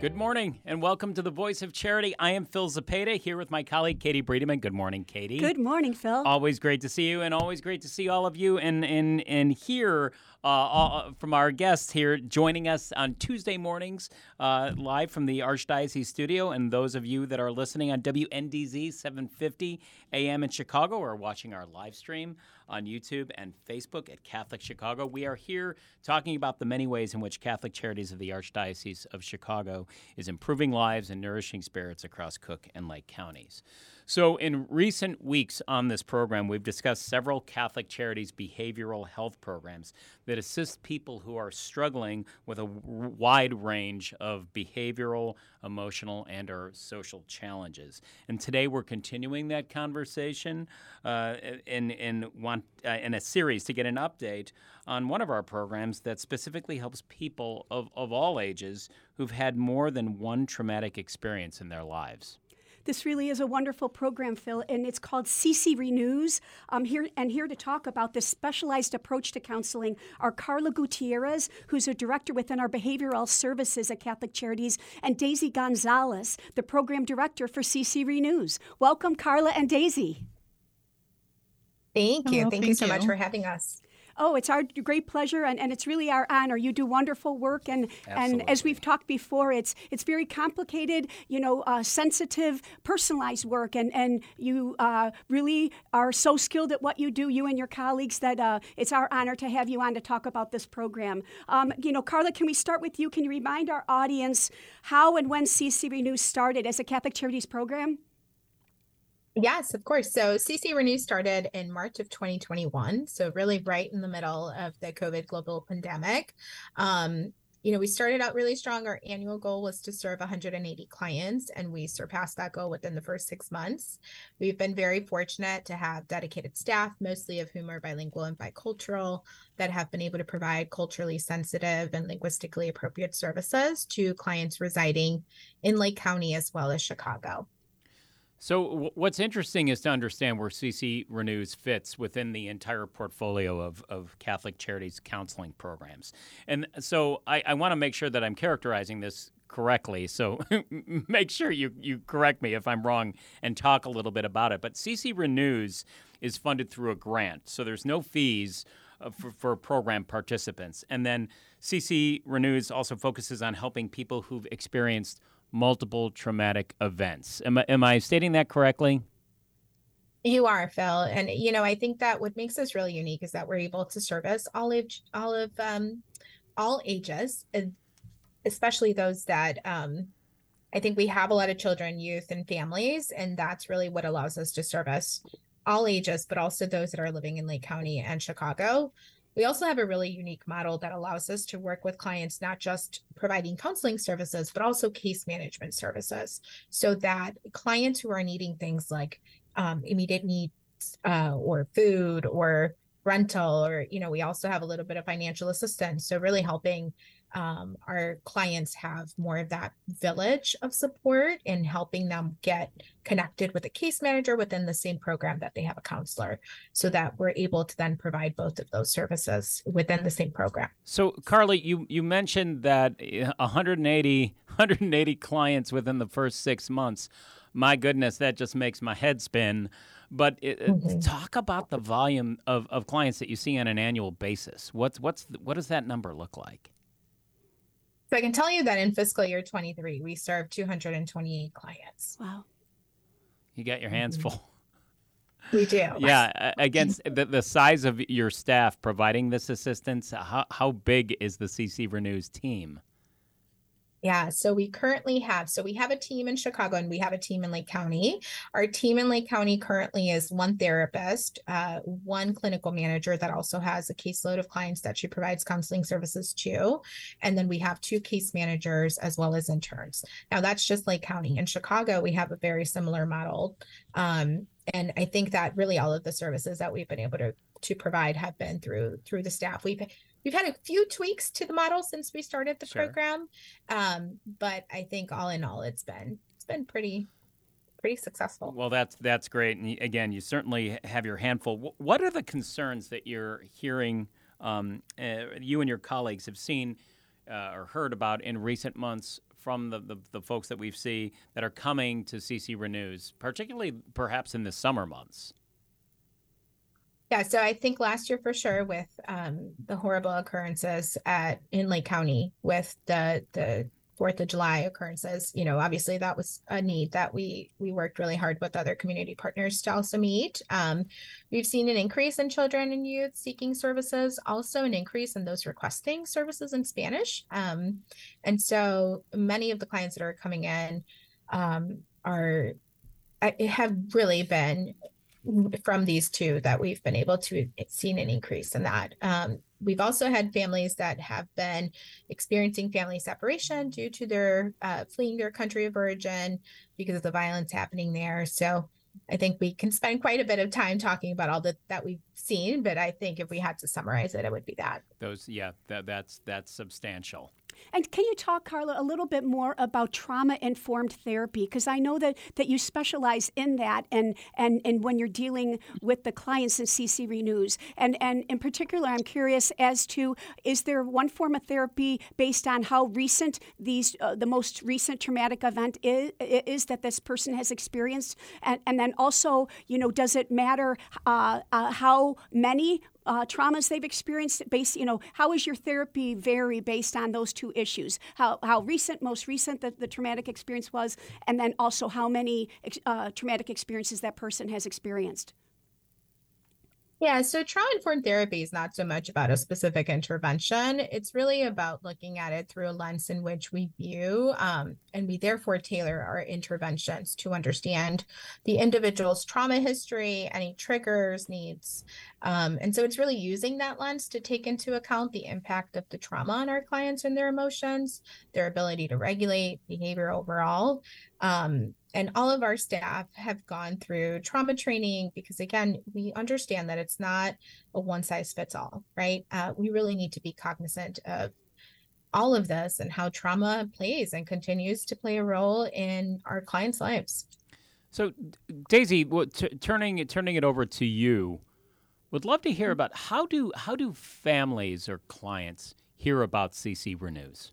Good morning and welcome to the Voice of Charity. I am Phil Zepeda here with my colleague Katie Bredemann. Good morning, Katie. Good morning, Phil. Always great to see you and always great to see all of you and and and hear uh, uh, from our guests here joining us on Tuesday mornings uh, live from the Archdiocese studio and those of you that are listening on WNDZ 750 AM in Chicago or watching our live stream on YouTube and Facebook at Catholic Chicago. We are here talking about the many ways in which Catholic Charities of the Archdiocese of Chicago is improving lives and nourishing spirits across Cook and Lake counties. So, in recent weeks on this program, we've discussed several Catholic Charities behavioral health programs that assist people who are struggling with a wide range of behavioral, emotional, and or social challenges. And today we're continuing that conversation uh, in, in, one, uh, in a series to get an update on one of our programs that specifically helps people of, of all ages who've had more than one traumatic experience in their lives. This really is a wonderful program, Phil, and it's called CC Renews. I'm here and here to talk about this specialized approach to counseling are Carla Gutierrez, who's a director within our behavioral services at Catholic Charities, and Daisy Gonzalez, the program director for CC Renews. Welcome, Carla and Daisy. Thank you. Hello, thank, thank, you so you. much for having us. Oh, it's our great pleasure, and, and it's really our honor. You do wonderful work, and Absolutely. and as we've talked before, it's it's very complicated, you know, uh, sensitive, personalized work, and and you uh, really are so skilled at what you do, you and your colleagues, that uh, it's our honor to have you on to talk about this program. Um, you know, Carla, can we start with you? Can you remind our audience how and when CC Renew started as a Catholic Charities program? Yes, of course. So CC Renew started in March of 2021. So really right in the middle of the COVID global pandemic. Um, you know, we started out really strong. Our annual goal was to serve 180 clients, and we surpassed that goal within the first six months. We've been very fortunate to have dedicated staff, mostly of whom are bilingual and bicultural, that have been able to provide culturally sensitive and linguistically appropriate services to clients residing in Lake County as well as Chicago. So, w- what's interesting is to understand where CC Renews fits within the entire portfolio of, of Catholic Charities counseling programs. And so, I, I want to make sure that I'm characterizing this correctly. So, make sure you, you correct me if I'm wrong and talk a little bit about it. But CC Renews is funded through a grant, so there's no fees. Uh, for, for, program participants. And then CC Renews also focuses on helping people who've experienced multiple traumatic events. Am I, am I stating that correctly? You are, Phil. And you know, I think that what makes us really unique is that we're able to service all of, all of um, all ages, especially those that um, I think we have a lot of children, youth, and families, and that's really what allows us to service all ages, but also those that are living in Lake County and Chicago. We also have a really unique model that allows us to work with clients, not just providing counseling services, but also case management services, so that clients who are needing things like um, immediate needs uh, or food or rental, or, you know, we also have a little bit of financial assistance. So, really helping um, our clients have more of that village of support in helping them get connected with a case manager within the same program that they have a counselor so that we're able to then provide both of those services within the same program. So Carla you, you mentioned that 180 180 clients within the first six months. My goodness that just makes my head spin. But it, mm-hmm. talk about the volume of, of clients that you see on an annual basis. What's what's what does that number look like so I can tell you that in fiscal year 23, we served 228 clients. Wow. You got your hands mm-hmm. full. We do. Yeah. Against the, the size of your staff providing this assistance, how, how big is the CC Renews team? Yeah, so we currently have so we have a team in Chicago and we have a team in Lake County. Our team in Lake County currently is one therapist, uh, one clinical manager that also has a caseload of clients that she provides counseling services to, and then we have two case managers as well as interns. Now that's just Lake County. In Chicago, we have a very similar model, um, and I think that really all of the services that we've been able to to provide have been through through the staff. We've we've had a few tweaks to the model since we started the sure. program um, but i think all in all it's been it's been pretty pretty successful. Well that's that's great and again you certainly have your handful. What are the concerns that you're hearing um, uh, you and your colleagues have seen uh, or heard about in recent months from the, the, the folks that we've see that are coming to cc renews particularly perhaps in the summer months yeah, so I think last year for sure with um, the horrible occurrences at in Lake County with the the Fourth of July occurrences, you know, obviously that was a need that we we worked really hard with other community partners to also meet. Um, we've seen an increase in children and youth seeking services, also an increase in those requesting services in Spanish. Um, and so many of the clients that are coming in um, are have really been from these two that we've been able to seen an increase in that. Um, we've also had families that have been experiencing family separation due to their uh, fleeing their country of origin because of the violence happening there. So I think we can spend quite a bit of time talking about all that that we've seen, but I think if we had to summarize it, it would be that. Those, yeah, that, that's that's substantial. And can you talk, Carla, a little bit more about trauma informed therapy? Because I know that, that you specialize in that and, and, and when you're dealing with the clients in CC Renews. And, and in particular, I'm curious as to is there one form of therapy based on how recent these, uh, the most recent traumatic event is, is that this person has experienced? And, and then also, you know, does it matter uh, uh, how many uh, traumas they've experienced based you know how is your therapy vary based on those two issues? How, how recent most recent the, the traumatic experience was and then also how many uh, traumatic experiences that person has experienced yeah, so trauma informed therapy is not so much about a specific intervention. It's really about looking at it through a lens in which we view, um, and we therefore tailor our interventions to understand the individual's trauma history, any triggers, needs. Um, and so it's really using that lens to take into account the impact of the trauma on our clients and their emotions, their ability to regulate behavior overall. Um, and all of our staff have gone through trauma training because again we understand that it's not a one size fits all right? Uh, we really need to be cognizant of all of this and how trauma plays and continues to play a role in our clients lives. So daisy well, t- turning turning it over to you would love to hear mm-hmm. about how do how do families or clients hear about cc renews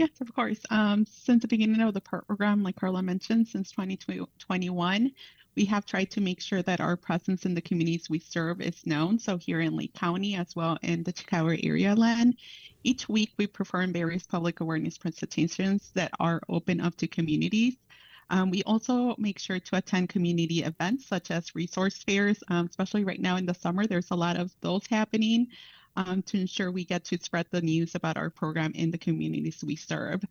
Yes, of course. Um, since the beginning of the program, like Carla mentioned, since 2021, we have tried to make sure that our presence in the communities we serve is known. So here in Lake County, as well in the Chicago area land, each week we perform various public awareness presentations that are open up to communities. Um, we also make sure to attend community events such as resource fairs, um, especially right now in the summer. There's a lot of those happening um, to ensure we get to spread the news about our program in the communities we serve.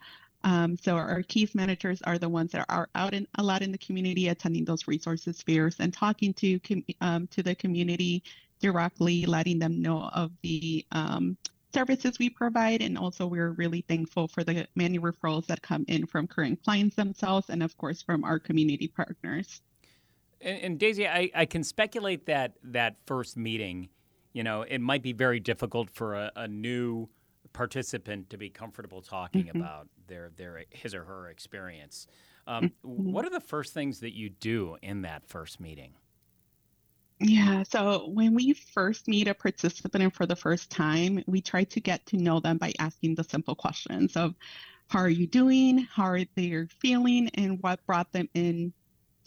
Um, so our case managers are the ones that are out in a lot in the community, attending those resources fairs and talking to um, to the community directly, letting them know of the um, services we provide. And also, we're really thankful for the many referrals that come in from current clients themselves, and of course from our community partners. And, and Daisy, I, I can speculate that that first meeting you know, it might be very difficult for a, a new participant to be comfortable talking mm-hmm. about their their his or her experience. Um, mm-hmm. What are the first things that you do in that first meeting? Yeah, so when we first meet a participant for the first time, we try to get to know them by asking the simple questions of how are you doing, how are they feeling, and what brought them in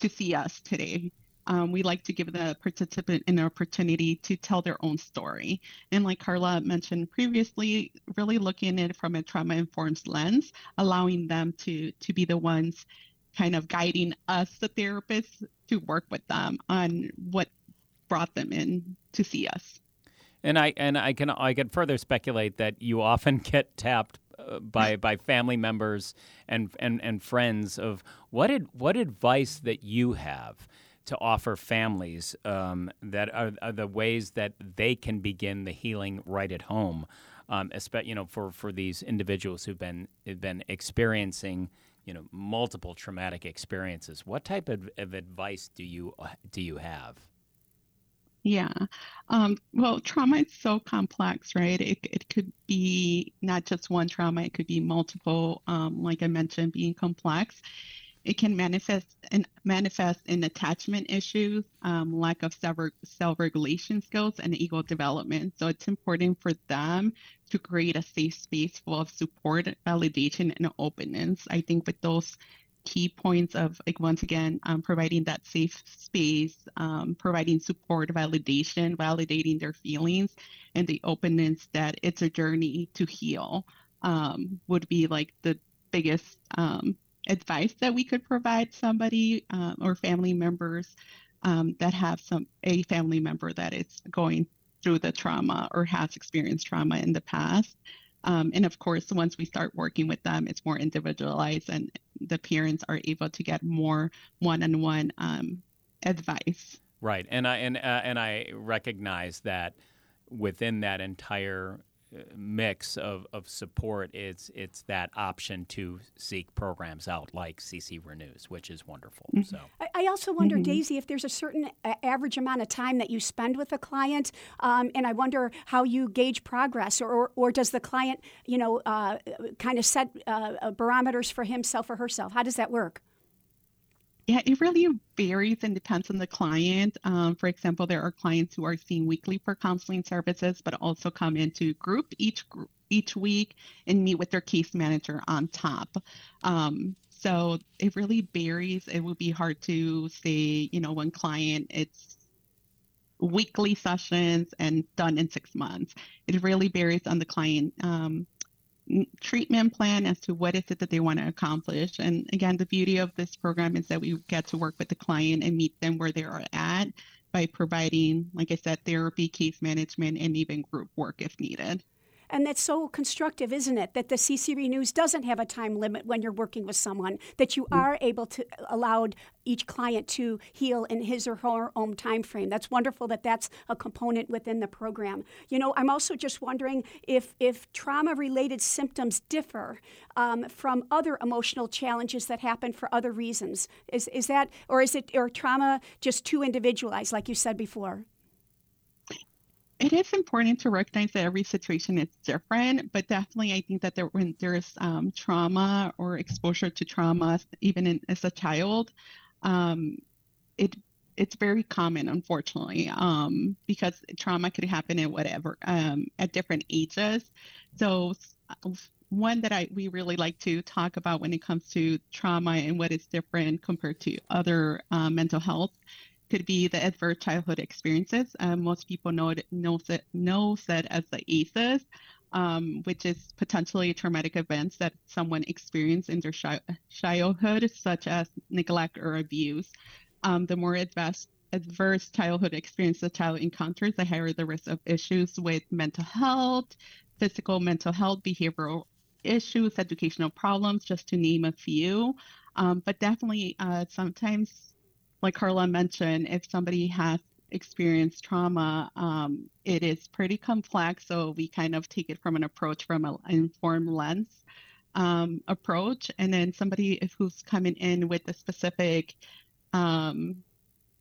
to see us today um, we like to give the participant an opportunity to tell their own story. And like Carla mentioned previously, really looking at it from a trauma informed lens, allowing them to to be the ones kind of guiding us, the therapists, to work with them on what brought them in to see us. And I and I can I can further speculate that you often get tapped uh, by by family members and and and friends of what ad, what advice that you have to offer families um, that are, are, the ways that they can begin the healing right at home, um, especially you know for for these individuals who've been have been experiencing you know multiple traumatic experiences. What type of, of advice do you uh, do you have? Yeah. Um, well, trauma is so complex, right? It, it could be not just one trauma, it could be multiple, um, like I mentioned, being complex. It can manifest and manifest in attachment issues, um, lack of self-regulation skills, and ego development. So it's important for them to create a safe space full of support, validation, and openness. I think with those key points of like once again um, providing that safe space um, providing support validation validating their feelings and the openness that it's a journey to heal um, would be like the biggest um, advice that we could provide somebody uh, or family members um, that have some a family member that is going through the trauma or has experienced trauma in the past um, and of course, once we start working with them, it's more individualized and the parents are able to get more one-on-one um, advice. Right, and I and uh, and I recognize that within that entire mix of, of support, it's it's that option to seek programs out like CC Renews, which is wonderful. Mm-hmm. So I, I, also wonder, mm-hmm. Daisy, if there's a certain uh, average amount of time that you spend with a client, um, and I wonder how you gauge progress, or or, or does the client, you know, uh, kind of set uh, barometers for himself or herself? How does that work? Yeah, it really varies and depends on the client. Um, for example, there are clients who are seen weekly for counseling services, but also come into group each each week and meet with their case manager on top. Um, so it really varies. It would be hard to say, you know, one client it's weekly sessions and done in six months. It really varies on the client um, treatment plan as to what is it that they want to accomplish. And again, the beauty of this program is that we get to work with the client and meet them where they are at by providing, like I said, therapy, case management, and even group work if needed. And that's so constructive, isn't it? That the CC Renews doesn't have a time limit when you're working with someone, that you mm. are able to allow each client to heal in his or her own time frame. That's wonderful that that's a component within the program. You know, I'm also just wondering if, if trauma related symptoms differ um, from other emotional challenges that happen for other reasons. Is, is that, or is it, or trauma just too individualized, like you said before? It is important to recognize that every situation is different, but definitely I think that there, when there's um, trauma or exposure to trauma, even in, as a child, um, it it's very common, unfortunately, um, because trauma could happen at whatever um, at different ages. So one that I we really like to talk about when it comes to trauma and what is different compared to other uh, mental health could be the adverse childhood experiences. Um, most people know it knows it knows that as the ACEs, um, which is potentially traumatic events that someone experienced in their childhood, such as neglect or abuse. Um, the more adverse adverse childhood experience the child encounters, the higher the risk of issues with mental health, physical mental health, behavioral issues, educational problems, just to name a few. Um, but definitely, uh, sometimes like Carla mentioned, if somebody has experienced trauma, um, it is pretty complex. So we kind of take it from an approach from an informed lens um, approach. And then somebody who's coming in with a specific, um,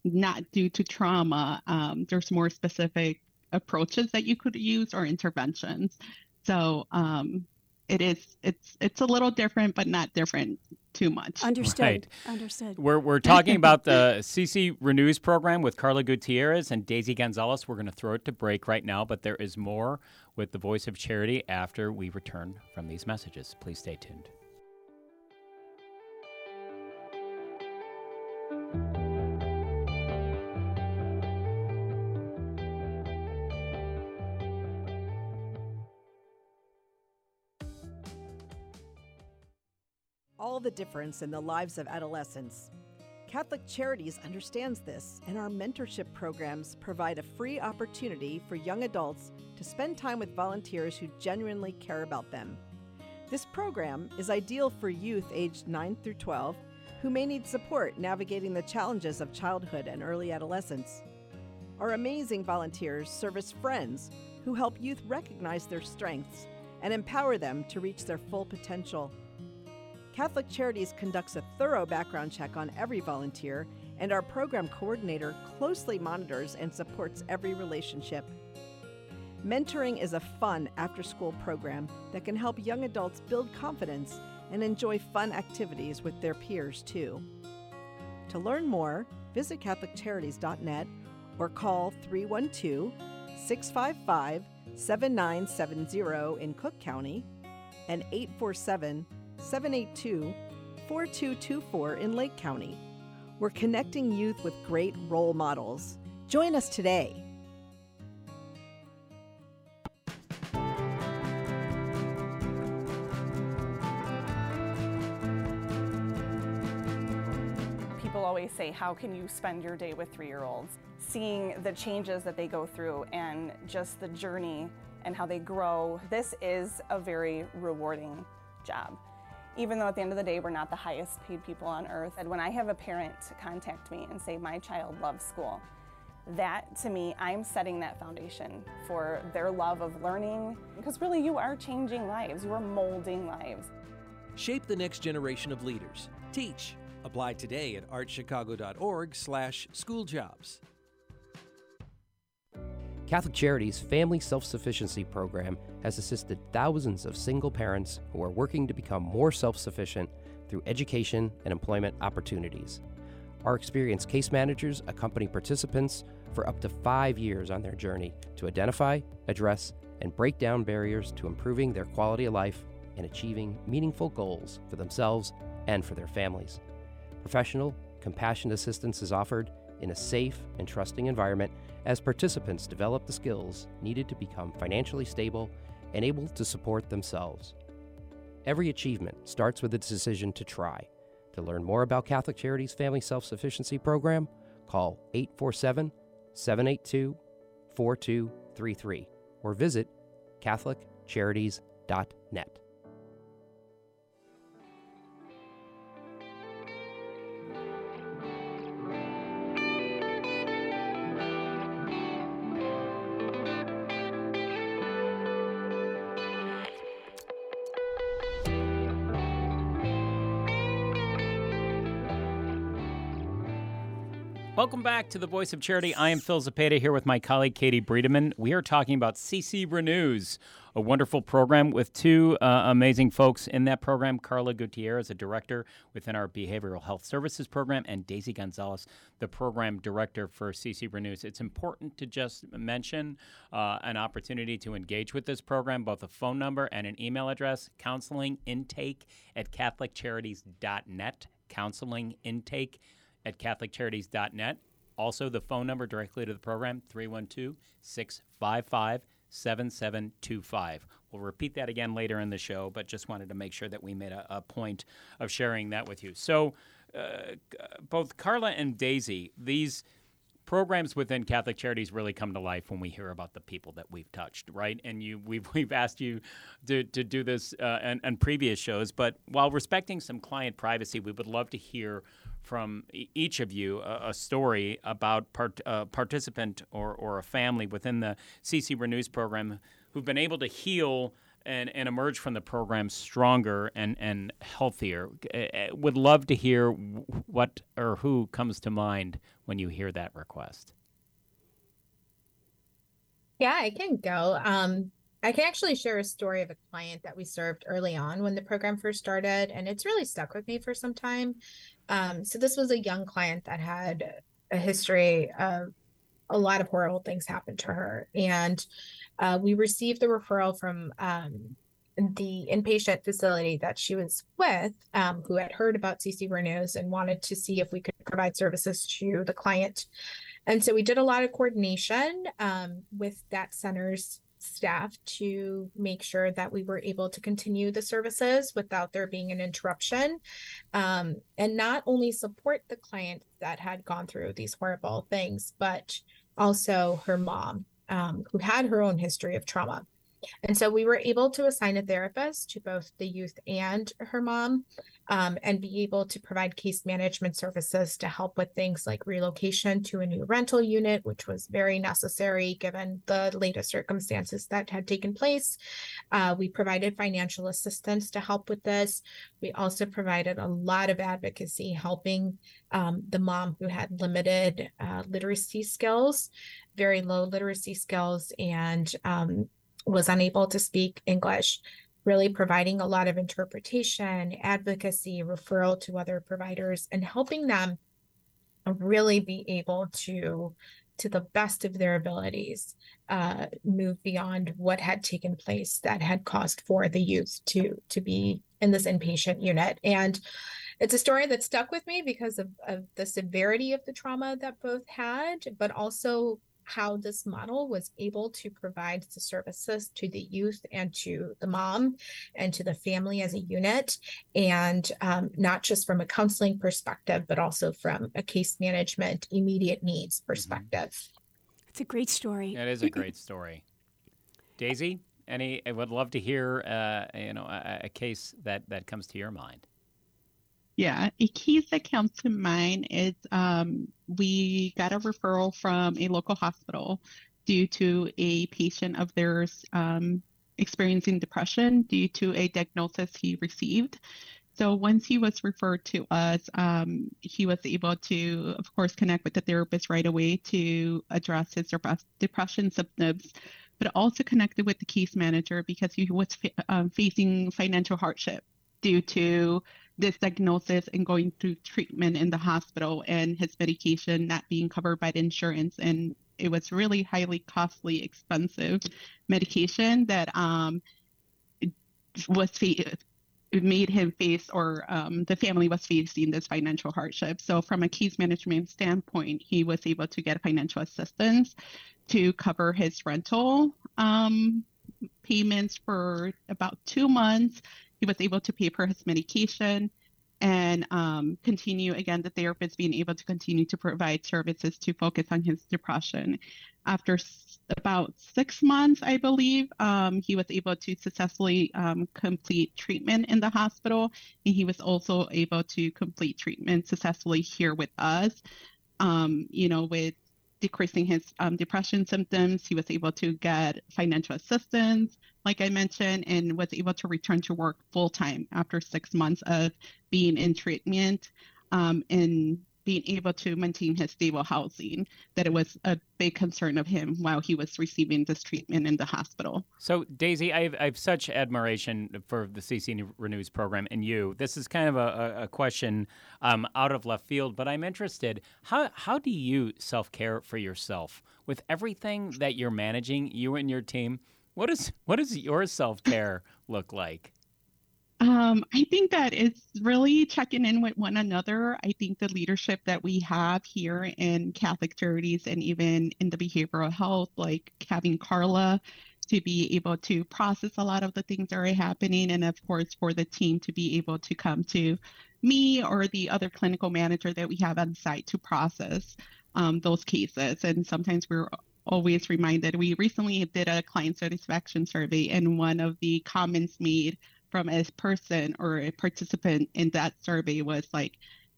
not due to trauma, um, there's more specific approaches that you could use or interventions. So um, it is it's it's a little different, but not different too much. Understood. Right. Understood. We're, we're talking about the CC Renews program with Carla Gutierrez and Daisy Gonzalez. We're going to throw it to break right now, but there is more with the Voice of Charity after we return from these messages. Please stay tuned. The difference in the lives of adolescents. Catholic Charities understands this, and our mentorship programs provide a free opportunity for young adults to spend time with volunteers who genuinely care about them. This program is ideal for youth aged 9 through 12 who may need support navigating the challenges of childhood and early adolescence. Our amazing volunteers serve as friends who help youth recognize their strengths and empower them to reach their full potential. Catholic Charities conducts a thorough background check on every volunteer, and our program coordinator closely monitors and supports every relationship. Mentoring is a fun after school program that can help young adults build confidence and enjoy fun activities with their peers too. To learn more, visit CatholicCharities.net or call 312 655 7970 in Cook County and 847 782 4224 in Lake County. We're connecting youth with great role models. Join us today. People always say, How can you spend your day with three year olds? Seeing the changes that they go through and just the journey and how they grow, this is a very rewarding job even though at the end of the day we're not the highest paid people on earth. And when I have a parent contact me and say, My child loves school, that to me, I'm setting that foundation for their love of learning because really you are changing lives, you are molding lives. Shape the next generation of leaders. Teach. Apply today at archchicago.org/slash schooljobs. Catholic Charities Family Self Sufficiency Program has assisted thousands of single parents who are working to become more self sufficient through education and employment opportunities. Our experienced case managers accompany participants for up to five years on their journey to identify, address, and break down barriers to improving their quality of life and achieving meaningful goals for themselves and for their families. Professional, compassionate assistance is offered in a safe and trusting environment as participants develop the skills needed to become financially stable and able to support themselves. Every achievement starts with a decision to try. To learn more about Catholic Charities Family Self Sufficiency Program, call 847 782 4233 or visit CatholicCharities.net. Welcome back to the Voice of Charity. I am Phil Zepeda here with my colleague Katie Bredemann. We are talking about CC Renews, a wonderful program with two uh, amazing folks in that program. Carla Gutierrez, a director within our Behavioral Health Services program, and Daisy Gonzalez, the program director for CC Renews. It's important to just mention uh, an opportunity to engage with this program, both a phone number and an email address, counseling intake at catholiccharities.net, counseling intake at CatholicCharities.net. Also, the phone number directly to the program, 312 655 7725. We'll repeat that again later in the show, but just wanted to make sure that we made a, a point of sharing that with you. So, uh, both Carla and Daisy, these programs within Catholic Charities really come to life when we hear about the people that we've touched, right? And you, we've we've asked you to, to do this uh, and, and previous shows, but while respecting some client privacy, we would love to hear from each of you a, a story about part, a participant or, or a family within the CC Renews program who've been able to heal and, and emerge from the program stronger and, and healthier. Would love to hear what or who comes to mind when you hear that request. Yeah, I can go. Um, I can actually share a story of a client that we served early on when the program first started, and it's really stuck with me for some time. Um, so this was a young client that had a history of a lot of horrible things happened to her, and uh, we received the referral from um, the inpatient facility that she was with, um, who had heard about CC Renews and wanted to see if we could provide services to the client. And so we did a lot of coordination um, with that center's staff to make sure that we were able to continue the services without there being an interruption um, and not only support the client that had gone through these horrible things but also her mom um, who had her own history of trauma And so we were able to assign a therapist to both the youth and her mom um, and be able to provide case management services to help with things like relocation to a new rental unit, which was very necessary given the latest circumstances that had taken place. Uh, we provided financial assistance to help with this. We also provided a lot of advocacy helping um, the mom who had limited uh, literacy skills, very low literacy skills, and um, was unable to speak English, really providing a lot of interpretation, advocacy, referral to other providers, and helping them really be able to to the best of their abilities uh, move beyond what had taken place that had caused for the youth to to be in this inpatient unit. And it's a story that stuck with me because of, of the severity of the trauma that both had but also how this model was able to provide the services to the youth and to the mom and to the family as a unit, and um, not just from a counseling perspective, but also from a case management, immediate needs mm-hmm. perspective. It's a great story. It is a great story. Daisy, any? I would love to hear, uh, you know, a, a case that that comes to your mind. Yeah, a case that comes to mind is um, we got a referral from a local hospital due to a patient of theirs um, experiencing depression due to a diagnosis he received. So once he was referred to us, um, he was able to, of course, connect with the therapist right away to address his depression symptoms, but also connected with the case manager because he was fa- um, facing financial hardship due to this diagnosis and going through treatment in the hospital and his medication not being covered by the insurance. And it was really highly costly expensive medication that um was made him face or um, the family was facing this financial hardship. So from a case management standpoint he was able to get financial assistance to cover his rental um, payments for about two months he was able to pay for his medication and um, continue again the therapist being able to continue to provide services to focus on his depression. After s- about six months i believe um, he was able to successfully um, complete treatment in the hospital. And he was also able to complete treatment successfully here with us um, you know with decreasing his um, depression symptoms. He was able to get financial assistance, like I mentioned, and was able to return to work full time after six months of being in treatment. Um, and being able to maintain his stable housing, that it was a big concern of him while he was receiving this treatment in the hospital. So, Daisy, I have, I have such admiration for the CC Renews program and you. This is kind of a, a question um, out of left field, but I'm interested. How, how do you self care for yourself with everything that you're managing, you and your team? What, is, what does your self care look like? Um, I think that it's really checking in with one another. I think the leadership that we have here in Catholic Charities and even in the behavioral health, like having Carla to be able to process a lot of the things that are happening, and of course, for the team to be able to come to me or the other clinical manager that we have on site to process um, those cases. And sometimes we're always reminded. We recently did a client satisfaction survey, and one of the comments made from a person or a participant in that survey was like,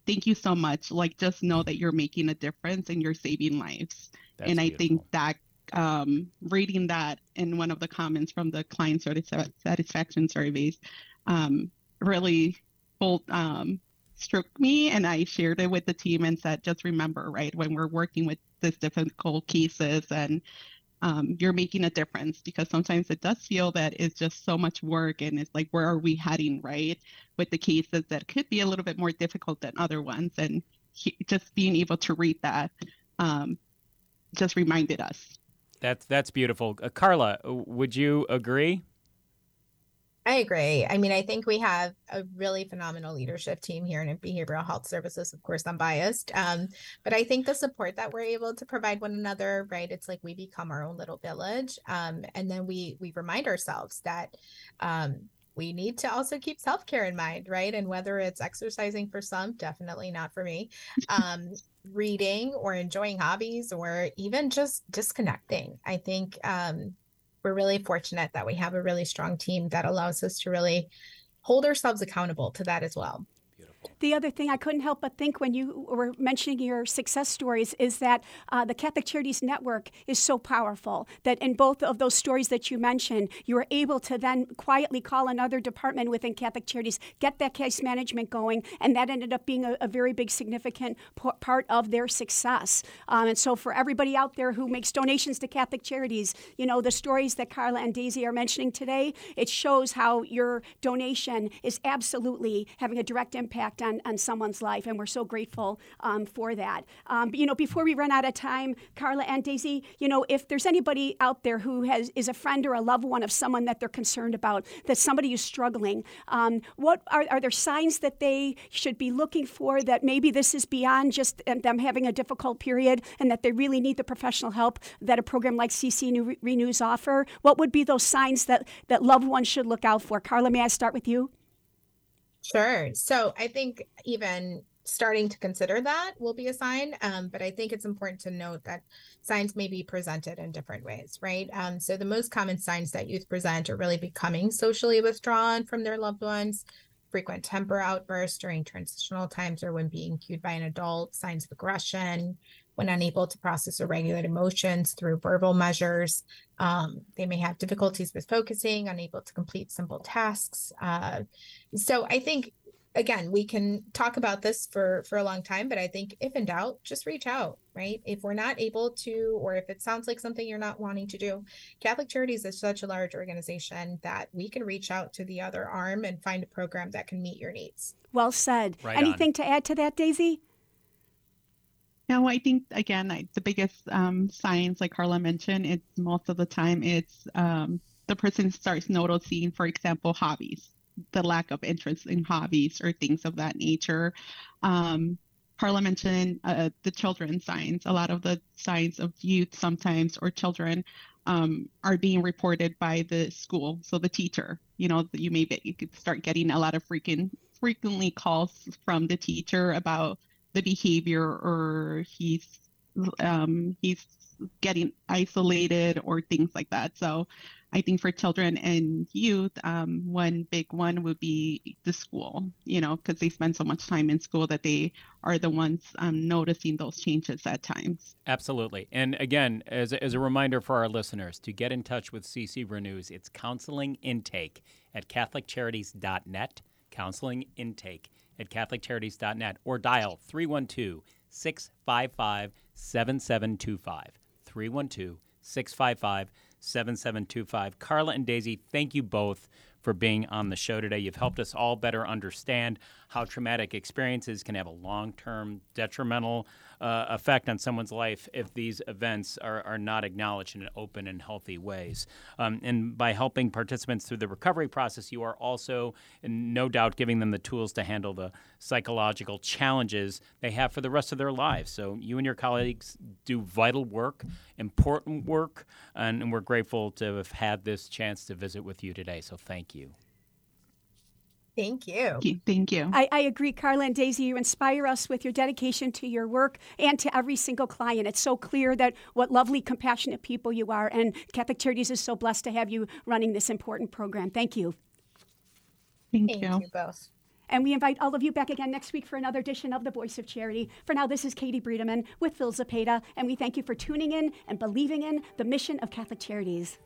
thank you so much. Like, just know that you're making a difference and you're saving lives. That's and I think that um, reading that in one of the comments from the client satisfaction surveys um, really both um, struck me. And I shared it with the team and said, just remember, right, when we're working with these difficult cases and um, you're making a difference because sometimes it does feel that it's just so much work and it's like where are we heading right? With the cases that could be a little bit more difficult than other ones and he, just being able to read that um, just reminded us. That's that's beautiful. Uh, carla would you agree I agree. I mean, I think we have a really phenomenal leadership team here in behavioral health services. Of course, I'm biased, um, but I think the support that we're able to provide one another, right? It's like we become our own little village, um, and then we we remind ourselves that um, we need to also keep self care in mind, right? And whether it's exercising for some, definitely not for me, um, reading or enjoying hobbies, or even just disconnecting. I think um, we're really fortunate that we have a really strong team that allows us to really hold ourselves accountable to that as well. The other thing I couldn't help but think when you were mentioning your success stories is that uh, the Catholic Charities Network is so powerful that in both of those stories that you mentioned, you were able to then quietly call another department within Catholic Charities, get that case management going, and that ended up being a, a very big, significant p- part of their success. Um, and so, for everybody out there who makes donations to Catholic Charities, you know, the stories that Carla and Daisy are mentioning today, it shows how your donation is absolutely having a direct impact on, on someone's life, and we're so grateful um, for that. Um, but, you know, before we run out of time, Carla and Daisy, you know, if there's anybody out there who has is a friend or a loved one of someone that they're concerned about, that somebody is struggling, um, what are, are there signs that they should be looking for that maybe this is beyond just them having a difficult period and that they really need the professional help that a program like CC New Renews offer? What would be those signs that, that loved ones should look out for? Carla, may I start with you? Sure. So I think even starting to consider that will be a sign. Um, but I think it's important to note that signs may be presented in different ways, right? Um, so the most common signs that youth present are really becoming socially withdrawn from their loved ones, frequent temper outbursts during transitional times or when being cued by an adult, signs of aggression, when unable to process or regulate emotions through verbal measures. Um, they may have difficulties with focusing, unable to complete simple tasks. Uh, so I think again we can talk about this for for a long time but i think if in doubt just reach out right if we're not able to or if it sounds like something you're not wanting to do catholic charities is such a large organization that we can reach out to the other arm and find a program that can meet your needs well said right anything on. to add to that daisy no, I think again I, the biggest um, signs, like Carla mentioned, it's most of the time it's um, the person starts noticing, for example, hobbies the lack of interest in hobbies or things of that nature. Um, Carla mentioned uh, the children signs. A lot of the signs of youth sometimes or children um, are being reported by the school. So the teacher, you know, you may be, you could start getting a lot of freaking frequently calls from the teacher about the behavior or he's um, he's getting isolated or things like that. So I think for children and youth, um, one big one would be the school, you know, because they spend so much time in school that they are the ones um, noticing those changes at times. Absolutely. And again, as a, as a reminder for our listeners to get in touch with CC Renews, it's counseling intake at CatholicCharities.net, counseling intake at CatholicCharities.net, or dial 312 655 7725. 312 655 7725. Carla and Daisy, thank you both for being on the show today. You've helped us all better understand how traumatic experiences can have a long term detrimental uh, effect on someone's life if these events are, are not acknowledged in open and healthy ways. Um, and by helping participants through the recovery process, you are also, no doubt, giving them the tools to handle the psychological challenges they have for the rest of their lives. So you and your colleagues do vital work, important work, and, and we're grateful to have had this chance to visit with you today. So thank you. Thank you. Thank you. I, I, agree, Carla and Daisy. You inspire us with your dedication to your work and to every single client. It's so clear that what lovely, compassionate people you are, and Catholic Charities is so blessed to have you running this important program. Thank you. Thank, Thank you. you both. And we invite all of you back again next week for another edition of The Voice of Charity. For now, this is Katie Bredemann with Phil Zepeda, and we thank you for tuning in and believing in the mission of Catholic Charities.